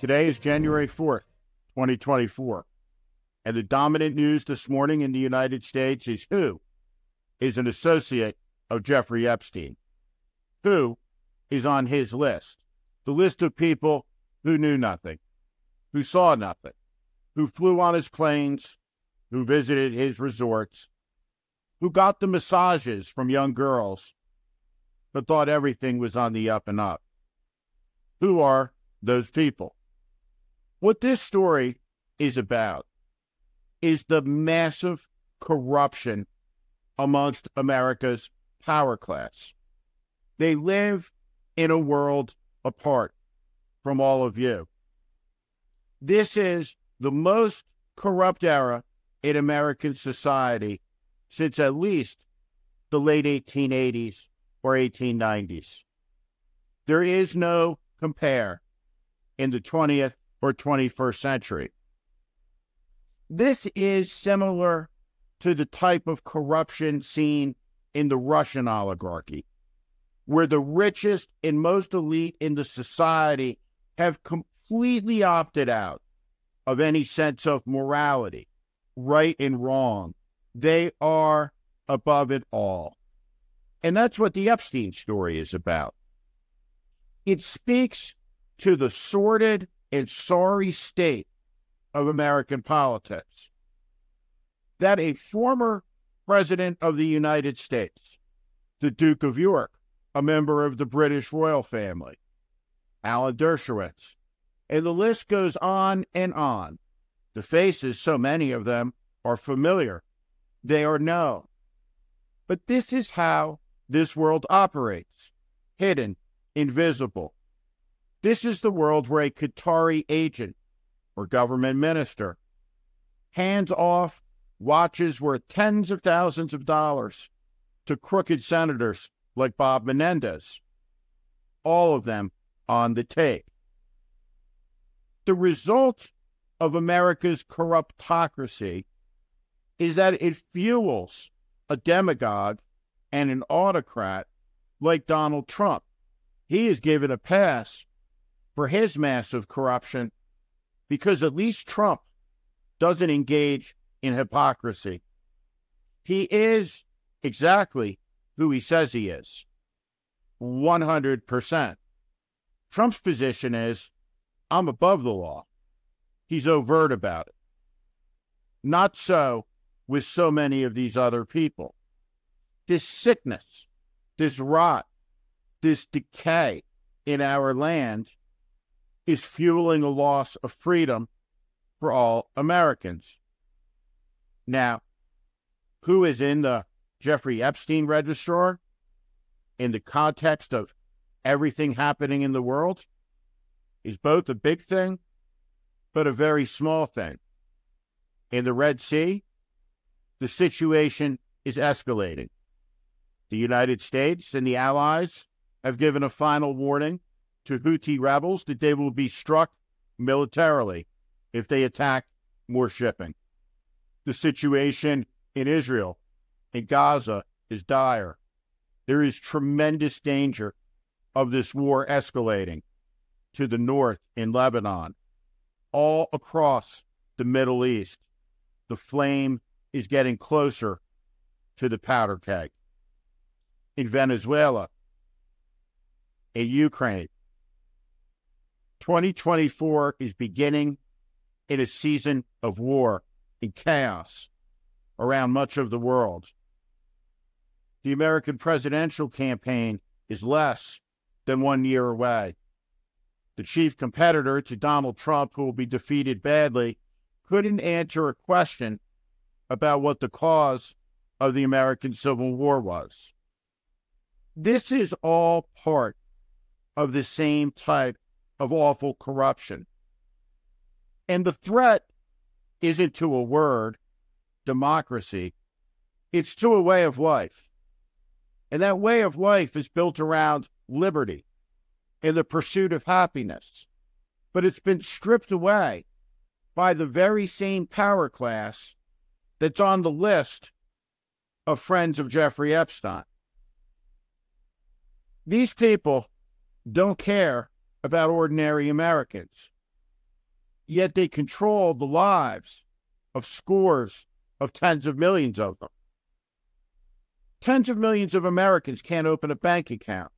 Today is January 4th, 2024. And the dominant news this morning in the United States is who is an associate of Jeffrey Epstein? Who is on his list? The list of people who knew nothing, who saw nothing, who flew on his planes, who visited his resorts, who got the massages from young girls, but thought everything was on the up and up. Who are those people? What this story is about is the massive corruption amongst America's power class. They live in a world apart from all of you. This is the most corrupt era in American society since at least the late 1880s or 1890s. There is no compare in the 20th or 21st century. This is similar to the type of corruption seen in the Russian oligarchy, where the richest and most elite in the society have completely opted out of any sense of morality, right and wrong. They are above it all. And that's what the Epstein story is about. It speaks to the sordid and sorry state of American politics that a former president of the United States, the Duke of York, a member of the British royal family, Alan Dershowitz, and the list goes on and on. The faces, so many of them, are familiar. They are known. But this is how this world operates hidden, invisible. This is the world where a Qatari agent or government minister hands off watches worth tens of thousands of dollars to crooked senators like Bob Menendez, all of them on the tape. The result of America's corruptocracy is that it fuels a demagogue and an autocrat like Donald Trump. He is given a pass for his massive corruption because at least Trump doesn't engage in hypocrisy. He is exactly who he says he is 100%. Trump's position is I'm above the law. He's overt about it. Not so with so many of these other people. This sickness, this rot, this decay in our land is fueling a loss of freedom for all Americans. Now, who is in the Jeffrey Epstein registrar in the context of everything happening in the world is both a big thing, but a very small thing. In the Red Sea, the situation is escalating. The United States and the Allies have given a final warning to Houthi rebels that they will be struck militarily if they attack more shipping. The situation in Israel and Gaza is dire. There is tremendous danger of this war escalating to the north in Lebanon, all across the Middle East. The flame is getting closer to the powder keg. In Venezuela, in Ukraine, 2024 is beginning in a season of war and chaos around much of the world. The American presidential campaign is less than one year away. The chief competitor to Donald Trump, who will be defeated badly, couldn't answer a question about what the cause of the American Civil War was. This is all part of the same type of awful corruption. And the threat isn't to a word, democracy, it's to a way of life. And that way of life is built around liberty and the pursuit of happiness. But it's been stripped away by the very same power class that's on the list of friends of Jeffrey Epstein. These people don't care about ordinary Americans. yet they control the lives of scores of tens of millions of them. Tens of millions of Americans can't open a bank account.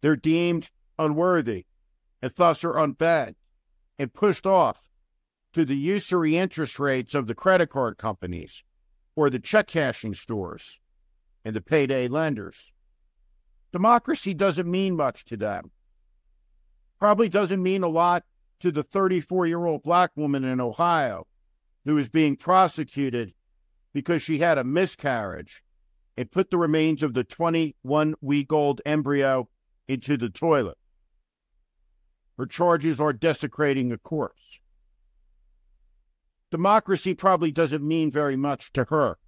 They're deemed unworthy and thus are unbanked and pushed off to the usury interest rates of the credit card companies or the check cashing stores and the payday lenders. Democracy doesn't mean much to them. Probably doesn't mean a lot to the 34 year old black woman in Ohio who is being prosecuted because she had a miscarriage and put the remains of the 21 week old embryo into the toilet. Her charges are desecrating a corpse. Democracy probably doesn't mean very much to her.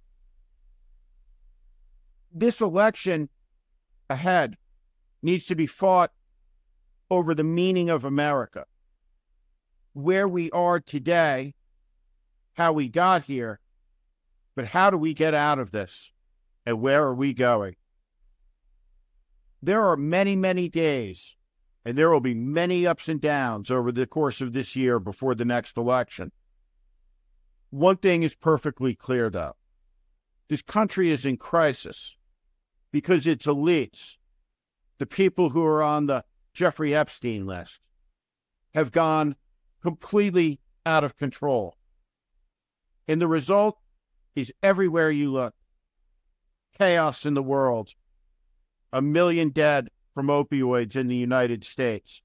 This election ahead needs to be fought over the meaning of America. Where we are today, how we got here, but how do we get out of this? And where are we going? There are many, many days, and there will be many ups and downs over the course of this year before the next election. One thing is perfectly clear, though this country is in crisis because its elites, the people who are on the Jeffrey Epstein list, have gone completely out of control. And the result is everywhere you look chaos in the world, a million dead from opioids in the United States,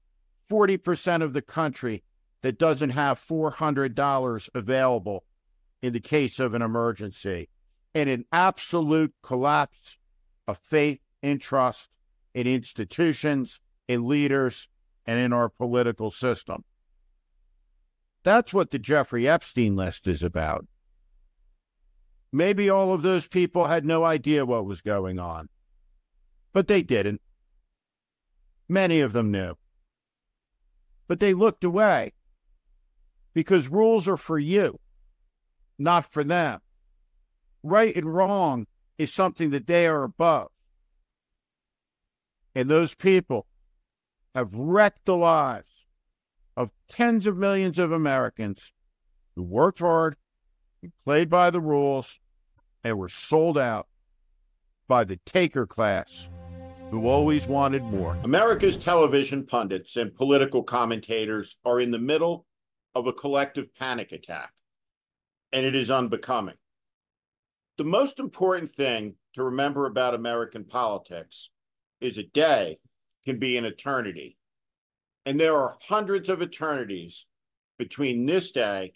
40% of the country that doesn't have $400 available in the case of an emergency, and an absolute collapse of faith and trust in institutions, in leaders, and in our political system. That's what the Jeffrey Epstein list is about. Maybe all of those people had no idea what was going on, but they didn't. Many of them knew. But they looked away because rules are for you, not for them. Right and wrong is something that they are above. And those people have wrecked the lives of tens of millions of Americans who worked hard, played by the rules, and were sold out by the taker class who always wanted more. America's television pundits and political commentators are in the middle of a collective panic attack, and it is unbecoming. The most important thing to remember about American politics is a day can be an eternity. And there are hundreds of eternities between this day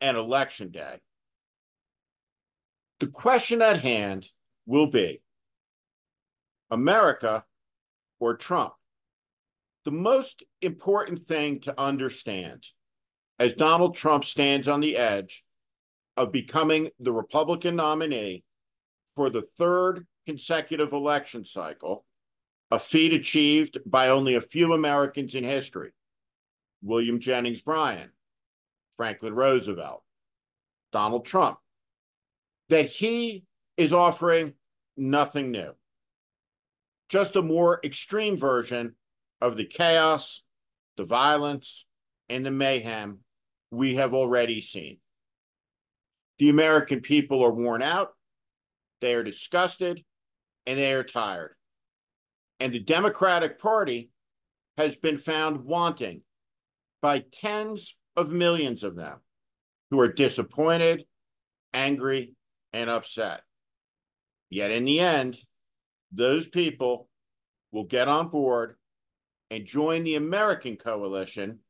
and election day. The question at hand will be America or Trump? The most important thing to understand as Donald Trump stands on the edge of becoming the Republican nominee for the third consecutive election cycle, a feat achieved by only a few Americans in history William Jennings Bryan, Franklin Roosevelt, Donald Trump that he is offering nothing new, just a more extreme version of the chaos, the violence, and the mayhem we have already seen. The American people are worn out, they are disgusted, and they are tired. And the Democratic Party has been found wanting by tens of millions of them who are disappointed, angry, and upset. Yet in the end, those people will get on board and join the American coalition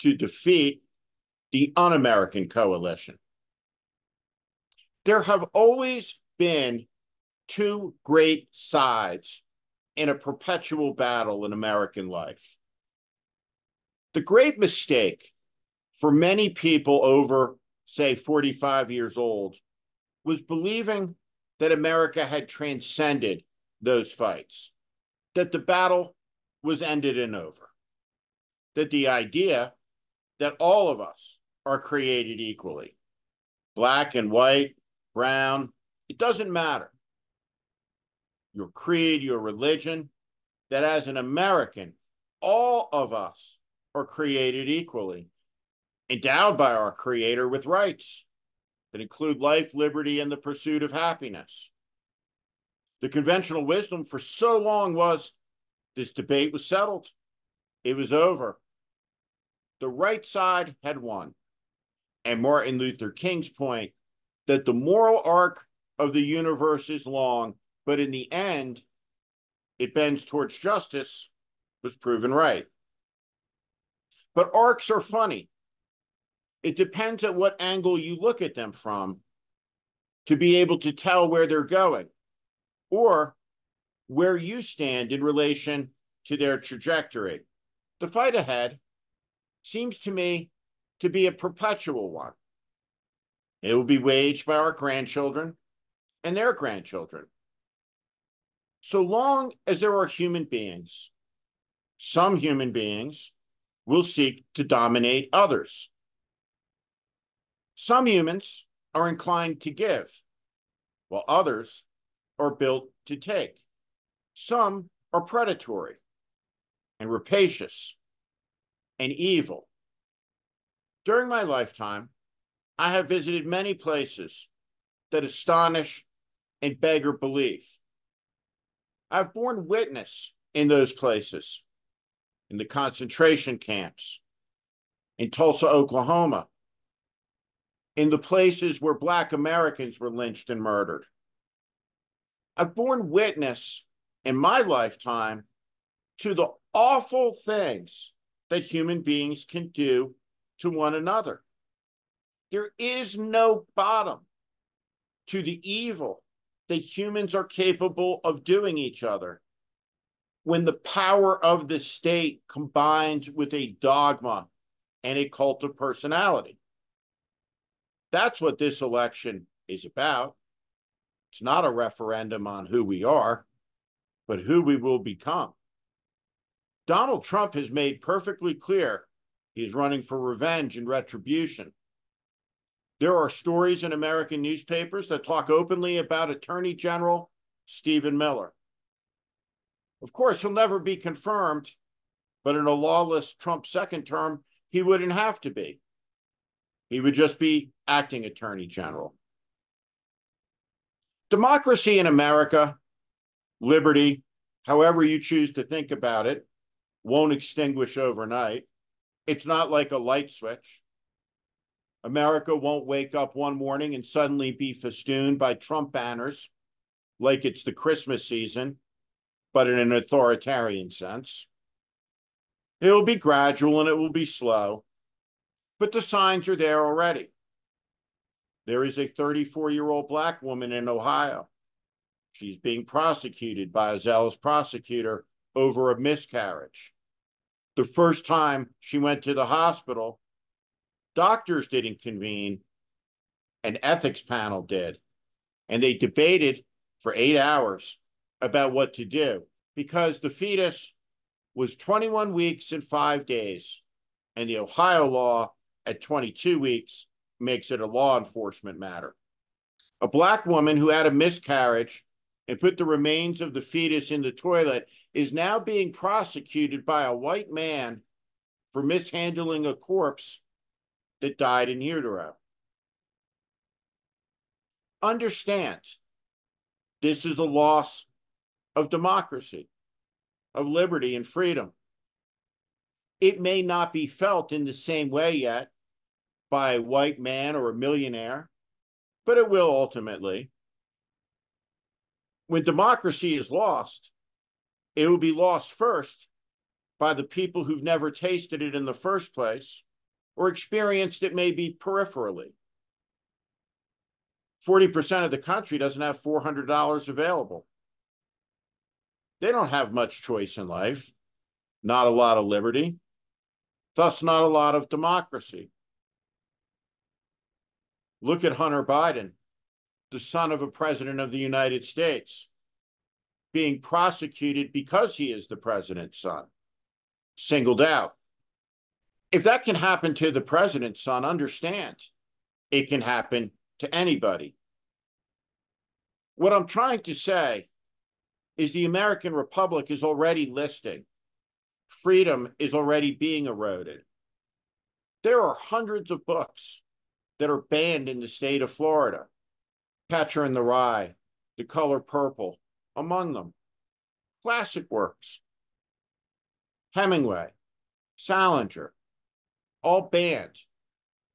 to defeat the un American coalition. There have always been two great sides in a perpetual battle in American life. The great mistake for many people over, say, 45 years old was believing that America had transcended those fights, that the battle was ended and over, that the idea that all of us are created equally black and white, brown, it doesn't matter. Your creed, your religion, that as an American, all of us are created equally. endowed by our Creator with rights that include life, liberty, and the pursuit of happiness. The conventional wisdom for so long was this debate was settled, it was over. The right side had won. And Martin Luther King's point that the moral arc of the universe is long, but in the end, it bends towards justice was proven right. But arcs are funny. It depends at what angle you look at them from to be able to tell where they're going or where you stand in relation to their trajectory. The fight ahead seems to me to be a perpetual one. It will be waged by our grandchildren and their grandchildren. So long as there are human beings, some human beings will seek to dominate others. Some humans are inclined to give, while others are built to take. Some are predatory and rapacious and evil. During my lifetime, I have visited many places that astonish and beggar belief. I've borne witness in those places, in the concentration camps, in Tulsa, Oklahoma, in the places where Black Americans were lynched and murdered. I've borne witness in my lifetime to the awful things that human beings can do to one another. There is no bottom to the evil that humans are capable of doing each other when the power of the state combines with a dogma and a cult of personality. That's what this election is about. It's not a referendum on who we are, but who we will become. Donald Trump has made perfectly clear he's running for revenge and retribution. There are stories in American newspapers that talk openly about Attorney General Stephen Miller. Of course, he'll never be confirmed, but in a lawless Trump second term, he wouldn't have to be. He would just be acting Attorney General. Democracy in America, liberty, however you choose to think about it, won't extinguish overnight. It's not like a light switch. America won't wake up one morning and suddenly be festooned by Trump banners like it's the Christmas season, but in an authoritarian sense. It will be gradual and it will be slow, but the signs are there already. There is a 34 year old black woman in Ohio. She's being prosecuted by a zealous prosecutor over a miscarriage. The first time she went to the hospital, doctors didn't convene, an ethics panel did. And they debated for eight hours about what to do because the fetus was 21 weeks and five days. And the Ohio law at 22 weeks makes it a law enforcement matter. A black woman who had a miscarriage and put the remains of the fetus in the toilet is now being prosecuted by a white man for mishandling a corpse that died in utero. Understand, this is a loss of democracy, of liberty and freedom. It may not be felt in the same way yet by a white man or a millionaire, but it will ultimately when democracy is lost, it will be lost first by the people who've never tasted it in the first place or experienced it maybe peripherally. 40% of the country doesn't have $400 available. They don't have much choice in life, not a lot of liberty, thus, not a lot of democracy. Look at Hunter Biden the son of a president of the United States, being prosecuted because he is the president's son, singled out. If that can happen to the president's son, understand it can happen to anybody. What I'm trying to say is the American Republic is already listing. Freedom is already being eroded. There are hundreds of books that are banned in the state of Florida. Catcher in the Rye, The Color Purple, among them. Classic works. Hemingway, Salinger, all banned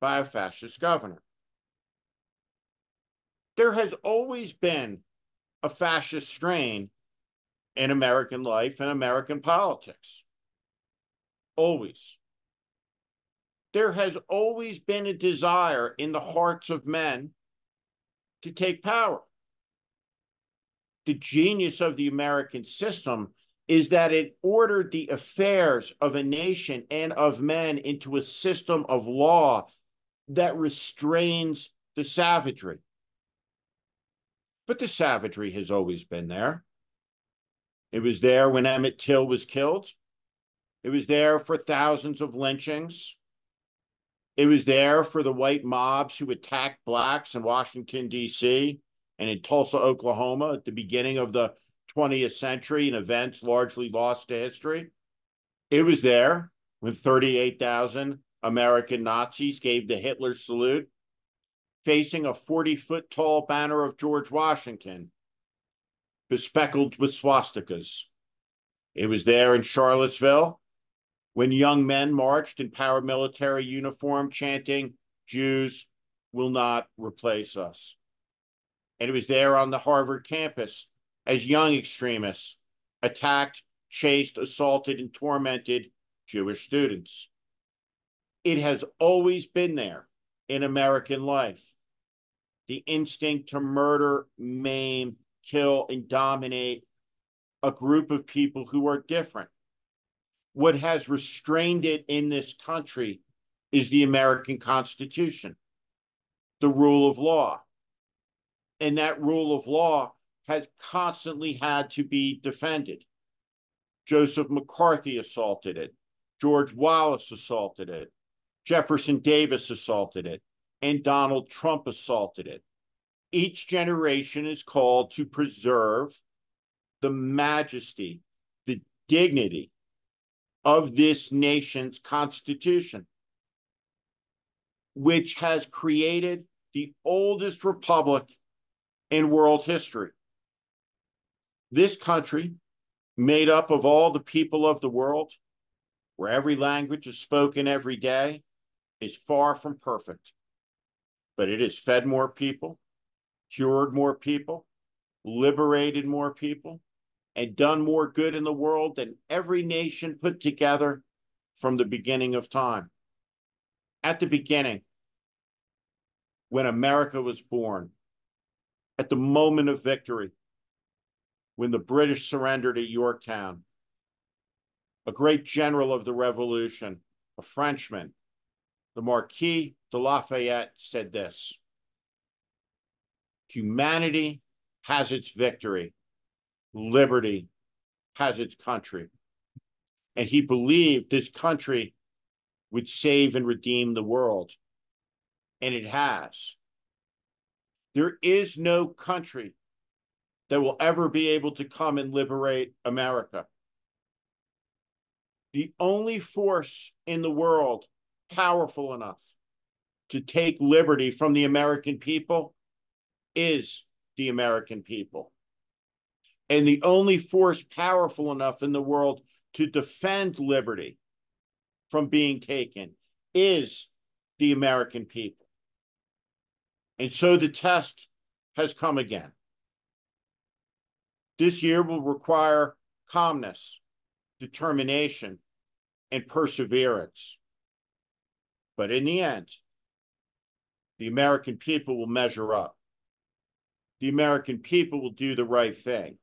by a fascist governor. There has always been a fascist strain in American life and American politics. Always. There has always been a desire in the hearts of men to take power. The genius of the American system is that it ordered the affairs of a nation and of men into a system of law that restrains the savagery. But the savagery has always been there. It was there when Emmett Till was killed. It was there for thousands of lynchings. It was there for the white mobs who attacked blacks in Washington, D.C. and in Tulsa, Oklahoma at the beginning of the 20th century and events largely lost to history. It was there when 38,000 American Nazis gave the Hitler salute, facing a 40 foot tall banner of George Washington, bespeckled with swastikas. It was there in Charlottesville when young men marched in paramilitary uniform chanting, Jews will not replace us. And it was there on the Harvard campus as young extremists attacked, chased, assaulted, and tormented Jewish students. It has always been there in American life. The instinct to murder, maim, kill, and dominate a group of people who are different. What has restrained it in this country is the American Constitution, the rule of law. And that rule of law has constantly had to be defended. Joseph McCarthy assaulted it. George Wallace assaulted it. Jefferson Davis assaulted it. And Donald Trump assaulted it. Each generation is called to preserve the majesty, the dignity of this nation's constitution, which has created the oldest republic in world history. This country, made up of all the people of the world, where every language is spoken every day, is far from perfect. But it has fed more people, cured more people, liberated more people, and done more good in the world than every nation put together from the beginning of time. At the beginning, when America was born, at the moment of victory, when the British surrendered at Yorktown. A great general of the Revolution, a Frenchman, the Marquis de Lafayette, said this Humanity has its victory, liberty has its country. And he believed this country would save and redeem the world. And it has. There is no country that will ever be able to come and liberate America. The only force in the world powerful enough to take liberty from the American people is the American people. And the only force powerful enough in the world to defend liberty from being taken is the American people. And so the test has come again. This year will require calmness, determination, and perseverance. But in the end, the American people will measure up. The American people will do the right thing.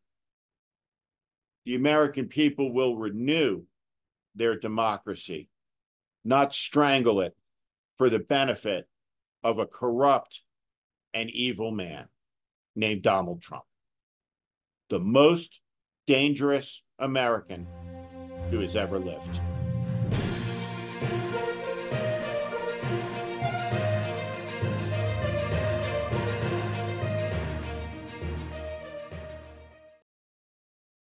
The American people will renew their democracy, not strangle it for the benefit of a corrupt and evil man named Donald Trump the most dangerous American who has ever lived.